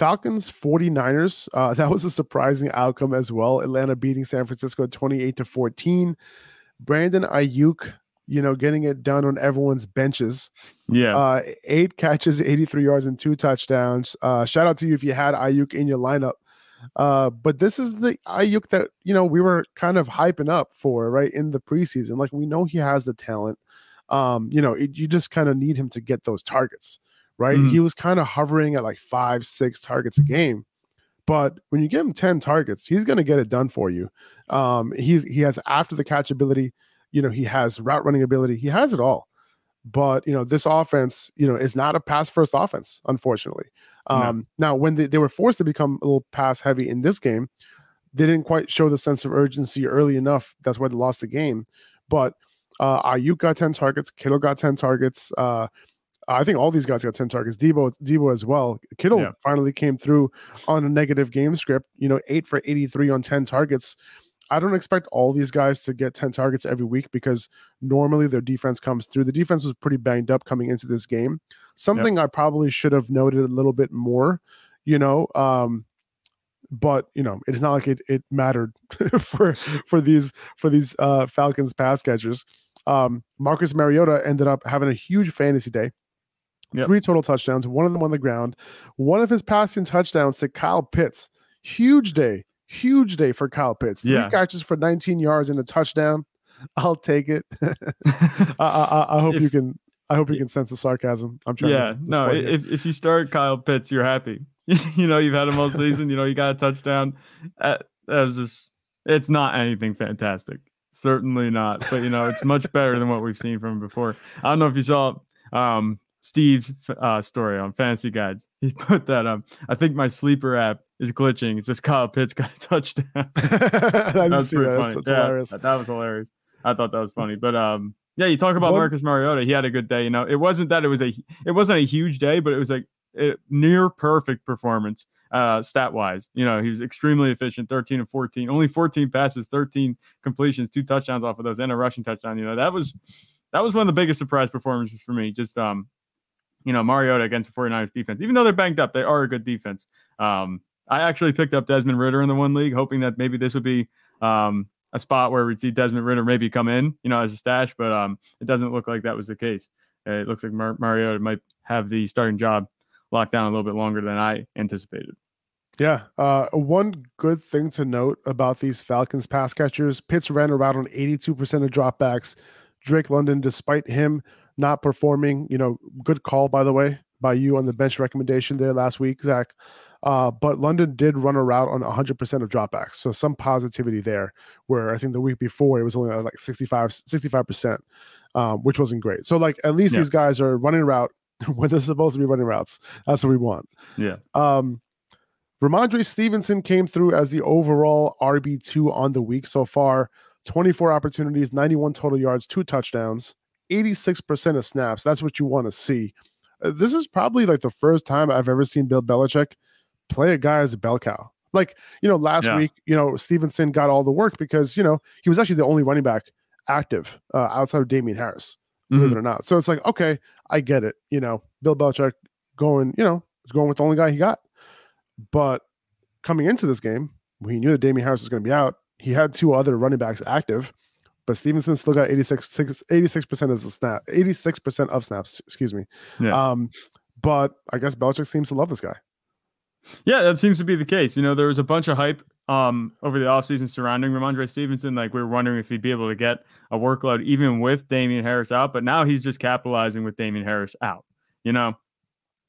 Falcons 49ers, uh, that was a surprising outcome as well. Atlanta beating San Francisco 28 to 14. Brandon Aiyuk, you know, getting it done on everyone's benches. Yeah. Uh, eight catches, 83 yards, and two touchdowns. Uh, shout out to you if you had Aiyuk in your lineup. Uh, but this is the Aiyuk that, you know, we were kind of hyping up for, right, in the preseason. Like, we know he has the talent. Um, you know, it, you just kind of need him to get those targets right? Mm-hmm. He was kind of hovering at like five, six targets a game. But when you give him 10 targets, he's going to get it done for you. Um, he's, he has after the catch ability, you know, he has route running ability, he has it all. But, you know, this offense, you know, is not a pass first offense, unfortunately. Um, no. Now, when they, they were forced to become a little pass heavy in this game, they didn't quite show the sense of urgency early enough. That's why they lost the game. But uh, Aiyuk got 10 targets, Kittle got 10 targets. Uh, I think all these guys got 10 targets. Deebo, Deebo as well. Kittle yeah. finally came through on a negative game script, you know, eight for 83 on 10 targets. I don't expect all these guys to get 10 targets every week because normally their defense comes through. The defense was pretty banged up coming into this game. Something yep. I probably should have noted a little bit more, you know, um, but you know it's not like it, it mattered for for these for these uh falcons pass catchers um marcus mariota ended up having a huge fantasy day Yep. Three total touchdowns, one of them on the ground. One of his passing touchdowns to Kyle Pitts. Huge day. Huge day for Kyle Pitts. Three yeah. catches for 19 yards and a touchdown. I'll take it. I, I, I, hope if, you can. I hope you can sense the sarcasm. I'm trying. Yeah, no. If if you start Kyle Pitts, you're happy. you know you've had him all season. You know you got a touchdown. That, that was just. It's not anything fantastic. Certainly not. But you know it's much better than what we've seen from him before. I don't know if you saw. Um, Steve's uh, story on Fantasy Guides. He put that um I think my sleeper app is glitching. It's just Kyle Pitts got a touchdown. that's pretty that. funny. That's, that's yeah, hilarious. That, that, was hilarious. I thought that was funny. But um yeah, you talk about what? Marcus Mariota. He had a good day. You know, it wasn't that it was a it wasn't a huge day, but it was like a near perfect performance uh stat wise. You know, he was extremely efficient, 13 and 14, only 14 passes, 13 completions, two touchdowns off of those, and a rushing touchdown. You know, that was that was one of the biggest surprise performances for me. Just um you know, Mariota against the 49ers defense. Even though they're banged up, they are a good defense. Um, I actually picked up Desmond Ridder in the one league, hoping that maybe this would be um, a spot where we'd see Desmond Ridder maybe come in, you know, as a stash, but um, it doesn't look like that was the case. It looks like Mar- Mariota might have the starting job locked down a little bit longer than I anticipated. Yeah. Uh, one good thing to note about these Falcons pass catchers Pitts ran around on 82% of dropbacks. Drake London, despite him not performing. You know, good call by the way by you on the bench recommendation there last week, Zach. Uh, but London did run a route on 100% of dropbacks, so some positivity there. Where I think the week before it was only like 65 65%, um, which wasn't great. So like at least yeah. these guys are running route when they're supposed to be running routes. That's what we want. Yeah. Um, Rhamondre Stevenson came through as the overall RB2 on the week so far. 24 opportunities, 91 total yards, two touchdowns. 86% of snaps. That's what you want to see. Uh, this is probably like the first time I've ever seen Bill Belichick play a guy as a bell cow. Like, you know, last yeah. week, you know, Stevenson got all the work because, you know, he was actually the only running back active uh, outside of Damien Harris, believe mm-hmm. it or not. So it's like, okay, I get it. You know, Bill Belichick going, you know, is going with the only guy he got. But coming into this game, he knew that Damien Harris was going to be out. He had two other running backs active but Stevenson still got 86 percent of the snap, 86 percent of snaps. Excuse me. Yeah. Um, but I guess Belichick seems to love this guy. Yeah, that seems to be the case. You know, there was a bunch of hype um, over the offseason surrounding Rhamondre Stevenson. Like we were wondering if he'd be able to get a workload even with Damien Harris out, but now he's just capitalizing with Damien Harris out. You know,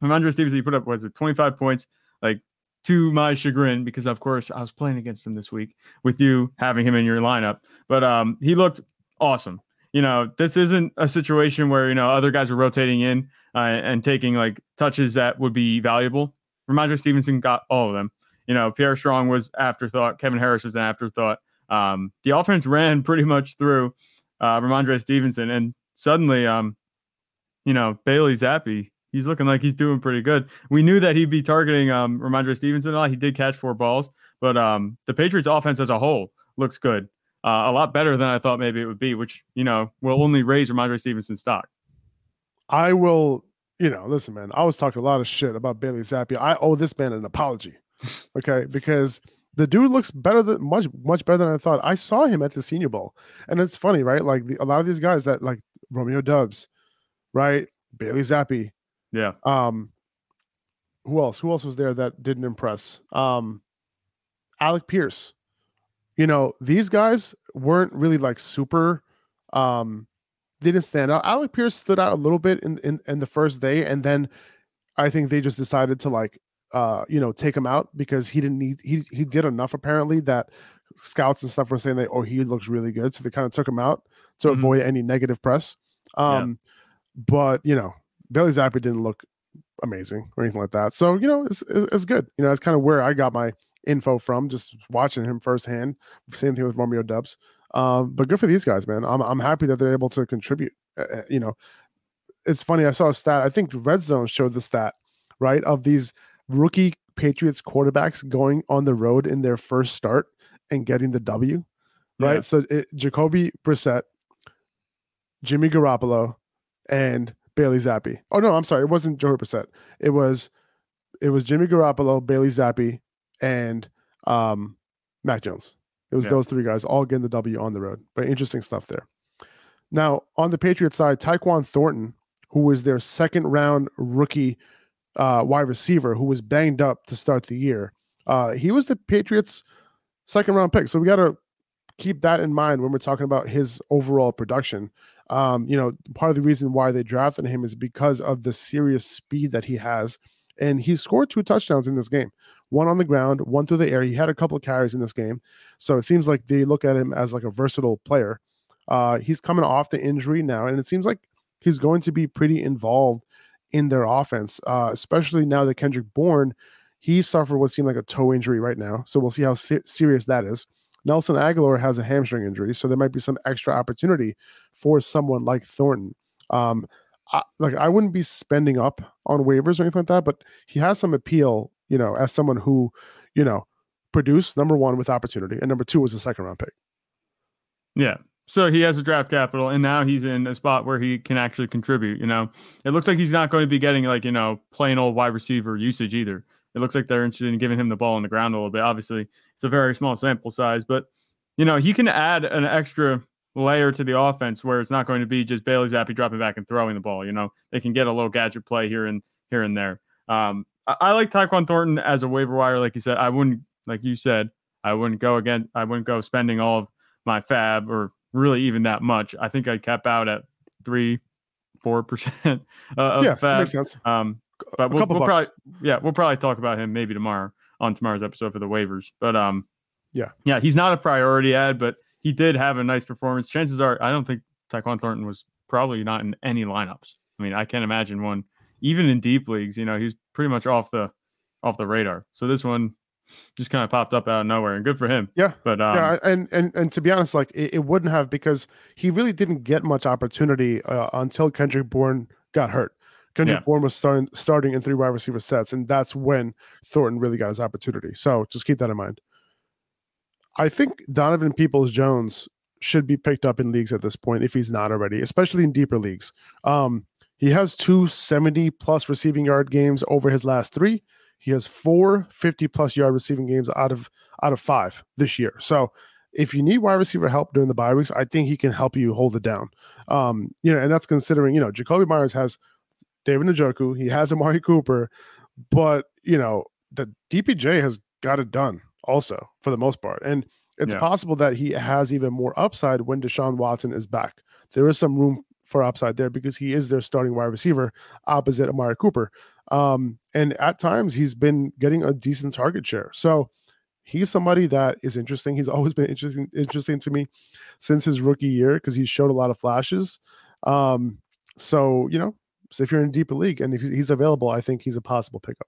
Rhamondre Stevenson, he put up, was it 25 points? Like, to my chagrin, because of course I was playing against him this week with you having him in your lineup. But um, he looked awesome. You know, this isn't a situation where, you know, other guys are rotating in uh, and taking like touches that would be valuable. Rhamondre Stevenson got all of them. You know, Pierre Strong was afterthought. Kevin Harris was an afterthought. Um, the offense ran pretty much through uh, Rhamondre Stevenson, and suddenly, um, you know, Bailey Zappe he's looking like he's doing pretty good. We knew that he'd be targeting um, Rhamondre Stevenson a lot. He did catch four balls, but um, the Patriots offense as a whole looks good. Uh, a lot better than I thought maybe it would be, which, you know, will only raise Rhamondre Stevenson's stock. I will, you know, listen, man, I was talking a lot of shit about Bailey Zappe. I owe this man an apology. Okay. because the dude looks better than much, much better than I thought. I saw him at the Senior Bowl. And it's funny, right? Like the, a lot of these guys that like Romeo Doubs, right? Bailey Zappe, yeah. Um, who else? Who else was there that didn't impress? Um, Alec Pierce. You know, these guys weren't really like super. Um, didn't stand out. Alec Pierce stood out a little bit in in, in the first day, and then I think they just decided to like, uh, you know, take him out because he didn't need he he did enough apparently that scouts and stuff were saying that oh he looks really good, so they kind of took him out to mm-hmm. avoid any negative press. Um, yeah. but you know, Bailey Zappe didn't look amazing or anything like that. So, you know, it's, it's, it's good. You know, it's kind of where I got my info from, just watching him firsthand. Same thing with Romeo Doubs. Um, but good for these guys, man. I'm, I'm happy that they're able to contribute. Uh, you know, it's funny. I saw a stat. I think Red Zone showed the stat, right, of these rookie Patriots quarterbacks going on the road in their first start and getting the W, right? Yeah. So it, Jacoby Brissett, Jimmy Garoppolo, and Bailey Zappe. Oh no, I'm sorry, it wasn't Joe Brissett. It was it was Jimmy Garoppolo, Bailey Zappe, and um, Mac Jones. It was yeah. those three guys all getting the W on the road. But interesting stuff there. Now on the Patriots side, Tyquan Thornton, who was their second round rookie uh, wide receiver, who was banged up to start the year. Uh, he was the Patriots' second round pick. So we got to keep that in mind when we're talking about his overall production. Um, you know, part of the reason why they drafted him is because of the serious speed that he has. And he scored two touchdowns in this game one on the ground, one through the air. He had a couple of carries in this game. So it seems like they look at him as like a versatile player. Uh, he's coming off the injury now, and it seems like he's going to be pretty involved in their offense, uh, especially now that Kendrick Bourne, he suffered what seemed like a toe injury right now. So we'll see how se- serious that is. Nelson Agholor has a hamstring injury, so there might be some extra opportunity for someone like Thornton. Um, I, like I wouldn't be spending up on waivers or anything like that, but he has some appeal, you know, as someone who, you know, produced number one with opportunity, and number two was a second round pick. Yeah. So he has a draft capital, and now he's in a spot where he can actually contribute. You know, it looks like he's not going to be getting like you know plain old wide receiver usage either. It looks like they're interested in giving him the ball on the ground a little bit. Obviously, it's a very small sample size, but you know he can add an extra layer to the offense where it's not going to be just Bailey Zappe dropping back and throwing the ball. You know they can get a little gadget play here and here and there. Um, I, I like Tyquan Thornton as a waiver wire, like you said. I wouldn't, like you said, I wouldn't go again. I wouldn't go spending all of my FAAB or really even that much. I think I'd cap out at three, four percent uh, of yeah, FAAB. Makes sense. Um, but we'll, we'll probably yeah we'll probably talk about him maybe tomorrow on tomorrow's episode for the waivers. But um yeah yeah he's not a priority ad, but he did have a nice performance. Chances are I don't think Tyquan Thornton was probably not in any lineups. I mean I can't imagine one even in deep leagues. You know he's pretty much off the off the radar. So this one just kind of popped up out of nowhere and good for him. Yeah. But um, yeah, and and and to be honest, like it, it wouldn't have because he really didn't get much opportunity uh, until Kendrick Bourne got hurt. Kendrick yeah. Bourne was starting starting in three wide receiver sets, and that's when Thornton really got his opportunity. So just keep that in mind. I think Donovan Peoples Jones should be picked up in leagues at this point if he's not already, especially in deeper leagues. Um, he has two 70 plus receiving yard games over his last three. He has four 50 plus yard receiving games out of out of five this year. So if you need wide receiver help during the bye weeks, I think he can help you hold it down. Um, you know, and that's considering, you know, Jakobi Meyers has David Njoku. He has Amari Cooper, but you know the DPJ has got it done also for the most part, and it's yeah. possible that he has even more upside when Deshaun Watson is back. There is some room for upside there because he is their starting wide receiver opposite Amari Cooper. Um, and at times he's been getting a decent target share. So he's somebody that is interesting. He's always been interesting interesting to me since his rookie year because he showed a lot of flashes. Um, so you know, so if you're in a deeper league and if he's available, I think he's a possible pickup.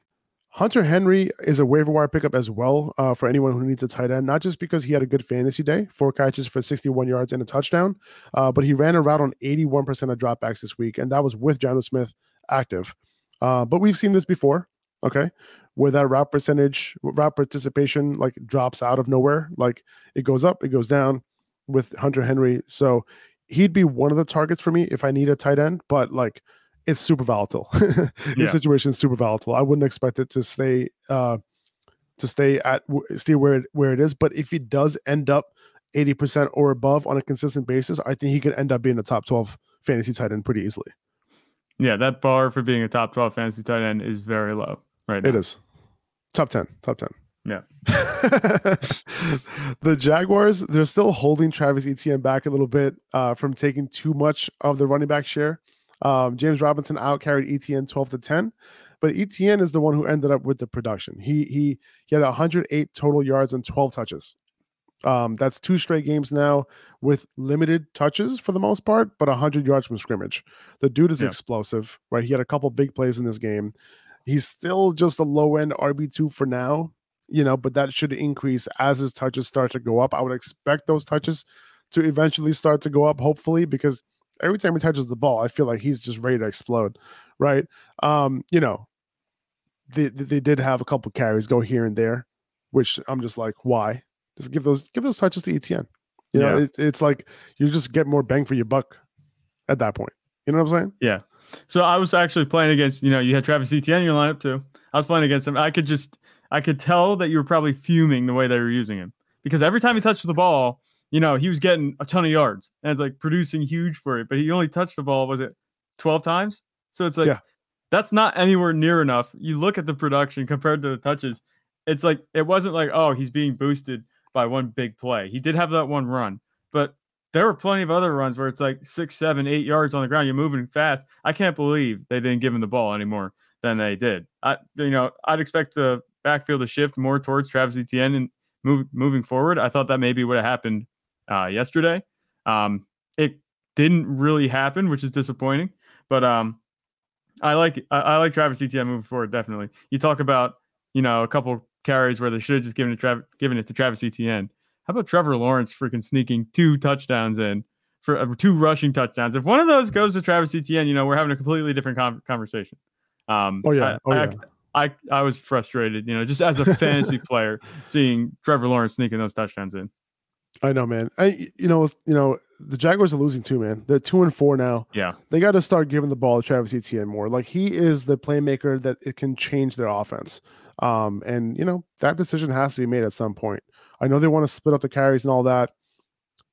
Hunter Henry is a waiver wire pickup as well uh, for anyone who needs a tight end, not just because he had a good fantasy day, four catches for 61 yards and a touchdown, uh, but he ran a route on 81% of dropbacks this week, and that was with Jonnu Smith active. Uh, but we've seen this before, okay, where that route percentage, route participation like drops out of nowhere. Like it goes up, it goes down with Hunter Henry. So he'd be one of the targets for me if I need a tight end, but like – it's super volatile. the yeah. situation is super volatile. I wouldn't expect it to stay uh to stay at stay where it, where it is. But if he does end up 80% or above on a consistent basis, I think he could end up being a top 12 fantasy tight end pretty easily. Yeah, that bar for being a top 12 fantasy tight end is very low right now. It is. Top 10. Top 10. Yeah. the Jaguars, they're still holding Travis Etienne back a little bit uh, from taking too much of the running back share. Um, James Robinson out carried Etienne 12 to 10, but Etienne is the one who ended up with the production. He he he had 108 total yards and 12 touches. Um, that's two straight games now with limited touches for the most part, but 100 yards from scrimmage. The dude is yeah. explosive, right? He had a couple big plays in this game. He's still just a low end RB2 for now, you know, but that should increase as his touches start to go up. I would expect those touches to eventually start to go up, hopefully, because every time he touches the ball, I feel like he's just ready to explode, right? Um, you know, they they did have a couple carries go here and there, which I'm just like, why? Just give those give those touches to Etienne. You know, yeah. it, it's like you just get more bang for your buck at that point. You know what I'm saying? Yeah. So I was actually playing against, you know, you had Travis Etienne in your lineup too. I was playing against him. I could just, I could tell that you were probably fuming the way they were using him because every time he touched the ball, you know, he was getting a ton of yards and it's like producing huge for it, but he only touched the ball, was it 12 times? So it's like, yeah. that's not anywhere near enough. You look at the production compared to the touches, it's like, it wasn't like, oh, he's being boosted by one big play. He did have that one run, but there were plenty of other runs where it's like six, seven, eight yards on the ground. You're moving fast. I can't believe they didn't give him the ball anymore than they did. I, you know, I'd expect the backfield to shift more towards Travis Etienne and move, moving forward. I thought that maybe would have happened uh, yesterday. Um, it didn't really happen, which is disappointing. But um, I like I, I like Travis Etienne moving forward. Definitely. You talk about you know a couple carries where they should have just given it Travis given it to Travis Etienne. How about Trevor Lawrence freaking sneaking two touchdowns in for uh, two rushing touchdowns? If one of those goes to Travis Etienne, you know we're having a completely different com- conversation. Um, oh yeah, oh I, yeah. I, I I was frustrated, you know, just as a fantasy player, seeing Trevor Lawrence sneaking those touchdowns in. I know, man. I you know you know the Jaguars are losing too, man. They're two and four now. Yeah, they got to start giving the ball to Travis Etienne more. Like he is the playmaker that it can change their offense. Um, and you know that decision has to be made at some point. I know they want to split up the carries and all that,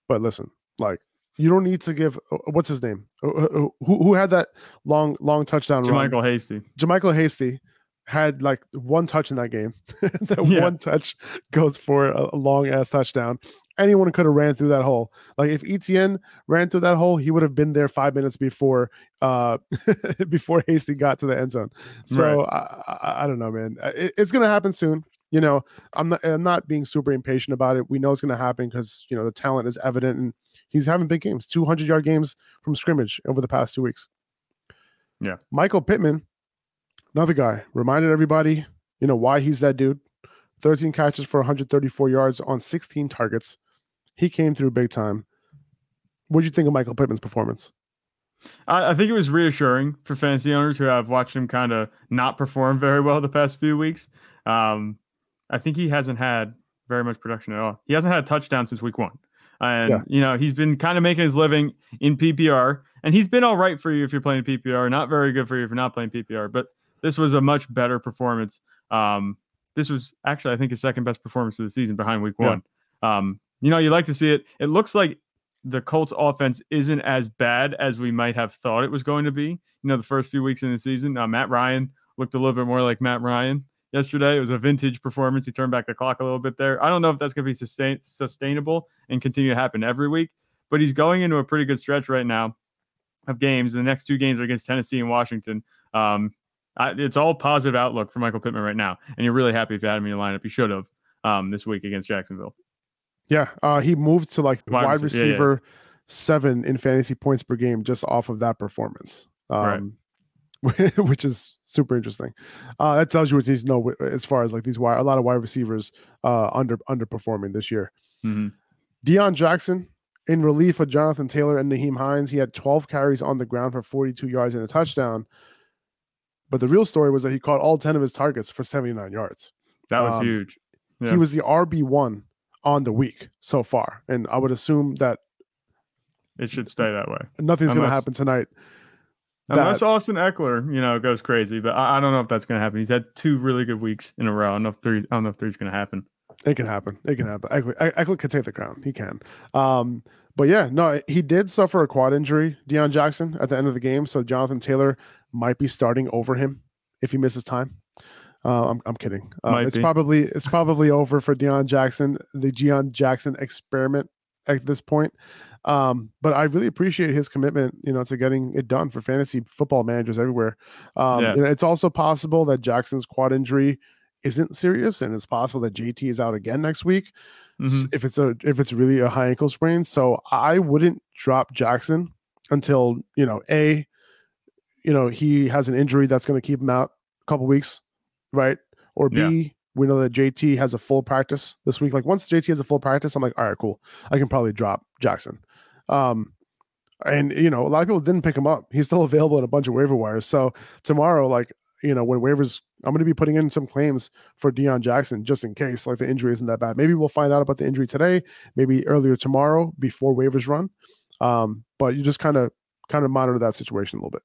but listen, like you don't need to give uh, what's his name? Uh, uh, who who had that long long touchdown? JaMycal Hasty. JaMycal Hasty had like one touch in that game. that yeah. one touch goes for a long ass touchdown anyone could have ran through that hole. Like if Etienne ran through that hole, he would have been there five minutes before uh before Hasty got to the end zone. So right. I, I, I, don't know, man. It, it's gonna happen soon. You know, I'm not I'm not being super impatient about it. We know it's gonna happen because you know the talent is evident and he's having big games, 200 yard games from scrimmage over the past two weeks. Yeah, Michael Pittman Another guy reminded everybody, you know, why he's that dude. 13 catches for 134 yards on 16 targets. He came through big time. What do you think of Michael Pittman's performance? I, I, think it was reassuring for fantasy owners who have watched him kind of not perform very well the past few weeks. Um, I think he hasn't had very much production at all. He hasn't had a touchdown since week one. And, yeah. you know, he's been kind of making his living in PPR, and he's been all right for you if you're playing PPR, not very good for you if you're not playing PPR. But this was a much better performance. Um, this was actually, I think, his second best performance of the season behind week yeah. one. Um, you know, you like to see it. It looks like the Colts offense isn't as bad as we might have thought it was going to be. You know, the first few weeks in the season, uh, Matt Ryan looked a little bit more like Matt Ryan yesterday. It was a vintage performance. He turned back the clock a little bit there. I don't know if that's going to be sustain- sustainable and continue to happen every week, but he's going into a pretty good stretch right now of games. The next two games are against Tennessee and Washington. Um, I, it's all positive outlook for Michael Pittman right now, and you're really happy if you had him in your lineup. You should have um, this week against Jacksonville. Yeah, uh, he moved to like wide, wide receiver yeah, yeah. seven in fantasy points per game just off of that performance. Um, right which is super interesting. Uh, that tells you what you need to know as far as like these wide, a lot of wide receivers uh, under underperforming this year. Mm-hmm. Deon Jackson in relief of Jonathan Taylor and Nyheim Hines. He had 12 carries on the ground for 42 yards and a touchdown. But the real story was that he caught all 10 of his targets for 79 yards. That was um, huge. Yeah. He was the RB1 on the week so far. And I would assume that it should stay that way. Nothing's going to happen tonight Unless Austin Ekeler, you know, goes crazy, but I, I don't know if that's going to happen. He's had two really good weeks in a row. I don't know if three. I don't know if three's going to happen. It can happen. It can happen. Ekeler, Ekeler can take the crown. He can. Um, but yeah, no, he did suffer a quad injury, Deon Jackson, at the end of the game. So Jonathan Taylor might be starting over him if he misses time. Uh, I'm, I'm kidding. Um, it's be. probably it's probably over for Deon Jackson, the Deon Jackson experiment at this point. Um, but I really appreciate his commitment, you know, to getting it done for fantasy football managers everywhere. Um, yeah. it's also possible that Jackson's quad injury isn't serious, and it's possible that JT is out again next week. Mm-hmm. If it's a if it's really a high ankle sprain, so I wouldn't drop Jackson until you know a, you know, he has an injury that's going to keep him out a couple weeks, right? Or B, yeah. we know that JT has a full practice this week. Like once JT has a full practice, I'm like, all right, cool. I can probably drop Jackson. Um, and you know, a lot of people didn't pick him up. He's still available in a bunch of waiver wires. So tomorrow, like you know, when waivers, I'm going to be putting in some claims for Deon Jackson just in case, like the injury isn't that bad. Maybe we'll find out about the injury today, maybe earlier tomorrow before waivers run. Um, but you just kind of kind of monitor that situation a little bit.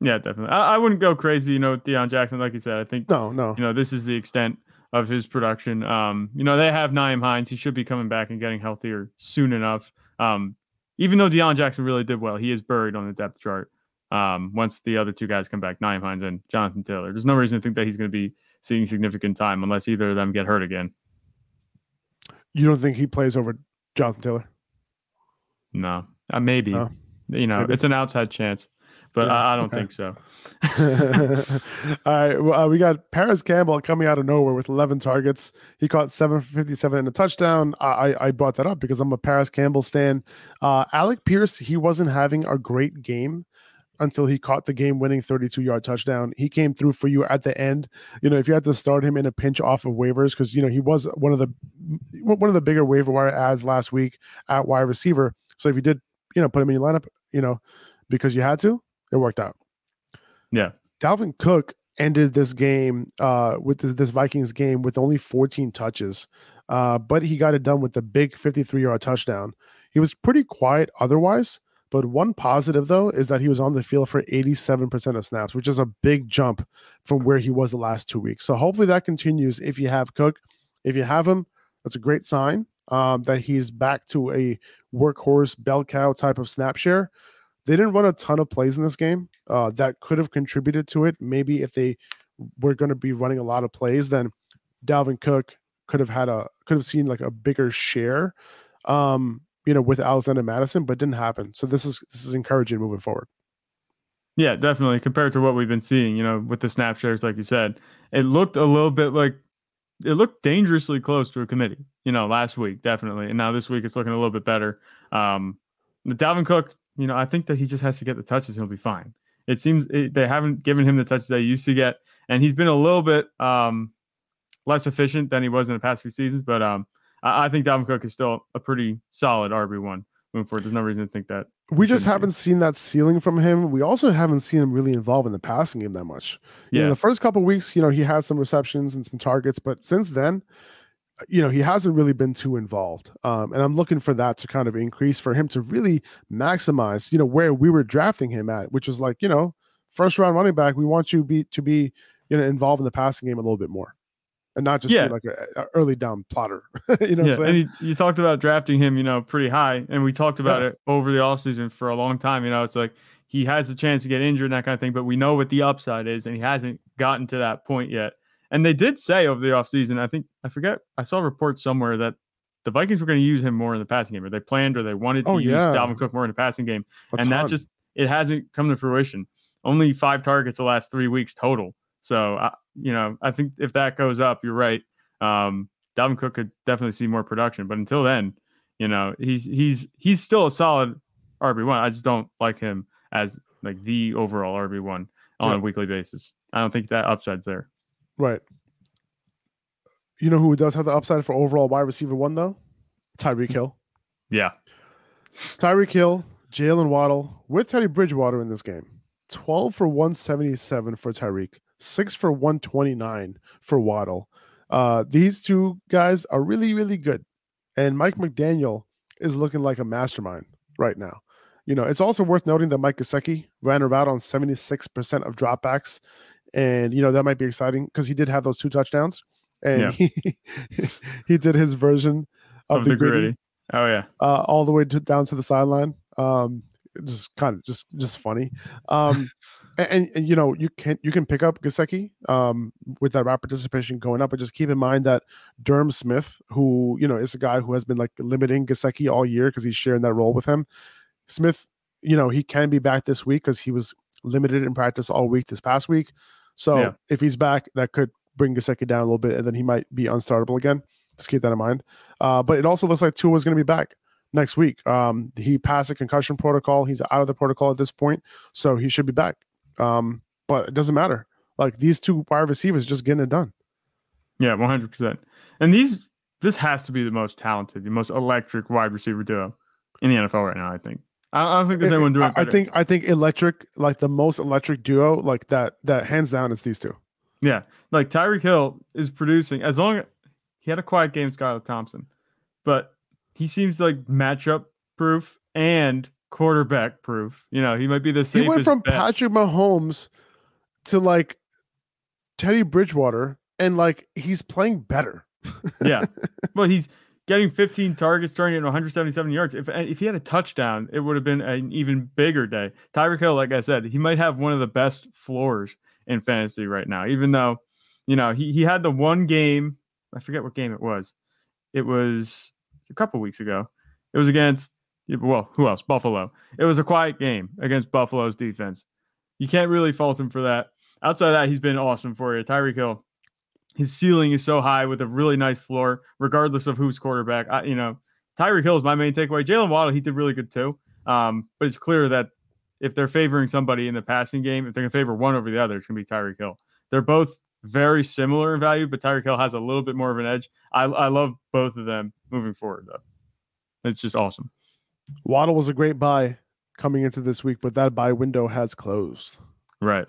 Yeah, definitely. I, I wouldn't go crazy, you know, with Deon Jackson. Like you said, I think no, no, you know, this is the extent of his production. Um, you know, they have Nyheim Hines. He should be coming back and getting healthier soon enough. Um, even though Deon Jackson really did well, he is buried on the depth chart. Um, once the other two guys come back, Nyheim Hines and Jonathan Taylor, there's no reason to think that he's going to be seeing significant time unless either of them get hurt again. You don't think he plays over Jonathan Taylor? No, uh, maybe. No. You know, maybe. it's an outside chance but yeah, I, I, don't okay. think so. All right, well, uh, we got Parris Campbell coming out of nowhere with 11 targets. He caught 757 and a touchdown. I, I brought that up because I'm a Parris Campbell stan. Uh, Alec Pierce, he wasn't having a great game until he caught the game winning 32 yard touchdown. He came through for you at the end. You know, if you had to start him in a pinch off of waivers, because you know he was one of the one of the bigger waiver wire ads last week at wide receiver. So if you did, you know, put him in your lineup, you know, because you had to, it worked out. Yeah. Dalvin Cook ended this game uh, with this, this, Vikings game with only 14 touches, uh, but he got it done with the big 53 yard touchdown. He was pretty quiet otherwise, but one positive though is that he was on the field for 87% of snaps, which is a big jump from where he was the last two weeks. So hopefully that continues if you have Cook. If you have him, that's a great sign um, that he's back to a workhorse bell cow type of snap share. They didn't run a ton of plays in this game uh, that could have contributed to it. Maybe if they were going to be running a lot of plays, then Dalvin Cook could have had a could have seen like a bigger share, um, you know, with Alexander Mattison, but didn't happen. So this is this is encouraging moving forward. Yeah, definitely. Compared to what we've been seeing, you know, with the snap shares, like you said, it looked a little bit like it looked dangerously close to a committee, you know, last week, definitely. And now this week it's looking a little bit better. Um, the Dalvin Cook you know, I think that he just has to get the touches. He'll be fine. it seems it, they haven't given him the touches they used to get, and he's been a little bit um, less efficient than he was in the past few seasons. But um, I, I think Dalvin Cook is still a pretty solid RB one moving forward. There's no reason to think that we just haven't be. seen that ceiling from him. We also haven't seen him really involved in the passing game that much. Yeah, know, the first couple weeks, you know, he had some receptions and some targets, but since then, you know, he hasn't really been too involved. Um, and I'm looking for that to kind of increase for him to really maximize, you know, where we were drafting him at, which was like, you know, first round running back. We want you be to be, you know, involved in the passing game a little bit more and not just yeah. like a, a, early down plotter. you know, yeah. and you, you, talked about drafting him, you know, pretty high, and we talked about yeah. it over the offseason for a long time. You know, it's like he has a chance to get injured and that kind of thing, but we know what the upside is, and he hasn't gotten to that point yet. And they did say over the offseason, I think I forget, I saw a report somewhere that the Vikings were going to use him more in the passing game, or they planned or they wanted to oh, use Dalvin Cook more in the passing game, and that just it hasn't come to fruition. Only five targets the last three weeks total. So, uh, you know, I think if that goes up, you're right. Um, Dalvin Cook could definitely see more production, but until then, you know, he's he's he's still a solid RB one. I just don't like him as like the overall RB one on yeah. a weekly basis. I don't think that upside's there. Right. You know who does have the upside for overall wide receiver one though? Tyreek Hill. Yeah. Tyreek Hill, Jaylen Waddle with Teddy Bridgewater in this game. 12 for 177 for Tyreek, 6 for 129 for Waddle. Uh, these two guys are really, really good. And Mike McDaniel is looking like a mastermind right now. You know, it's also worth noting that Mike Gesicki ran around on 76% of dropbacks. And, you know, that might be exciting because he did have those two touchdowns. And yeah. he, he did his version of, of the, the gritty. gritty. Oh, yeah. Uh, all the way to, down to the sideline. Um, just kind of just just funny. Um, and, and, you know you can you can pick up Gesicki um, with that route participation going up, but just keep in mind that Durham Smythe, who you know is a guy who has been like limiting Gesicki all year because he's sharing that role with him. Smith, you know, he can be back this week because he was limited in practice all week this past week. So yeah. if he's back, that could bring Gesicki down a little bit, and then he might be unstartable again. Just keep that in mind. Uh, but it also looks like Tua is going to be back next week. Um, he passed a concussion protocol. He's out of the protocol at this point, so he should be back. Um, but it doesn't matter. Like these two wide receivers just getting it done. Yeah, one hundred percent. And these, this has to be the most talented, the most electric wide receiver duo in the NFL right now. I think. I don't think there's anyone doing. I, I think I think electric, like the most electric duo, like that. That hands down is these two. Yeah, like Tyreek Hill is producing as long. He had a quiet game, Skylar Thompson, but he seems like matchup proof and quarterback proof. You know, he might be the safest. He went from bet. Patrick Mahomes to like Teddy Bridgewater, and like he's playing better. yeah, well, he's getting 15 targets, throwing it 177 yards. If if he had a touchdown, it would have been an even bigger day. Tyreek Hill, like I said, he might have one of the best floors in fantasy right now. Even though, you know, he he had the one game. I forget what game it was. It was a couple weeks ago. It was against well, who else? Buffalo. It was a quiet game against Buffalo's defense. You can't really fault him for that. Outside of that, he's been awesome for you. Tyreek Hill, his ceiling is so high with a really nice floor, regardless of who's quarterback. I, you know, Tyreek Hill is my main takeaway. Jaylen Waddle, he did really good too. Um, but it's clear that if they're favoring somebody in the passing game, if they're going to favor one over the other, it's going to be Tyreek Hill. They're both very similar in value, but Tyreek Hill has a little bit more of an edge. I, I love both of them moving forward, though. It's just awesome. Waddle was a great buy coming into this week, but that buy window has closed. Right.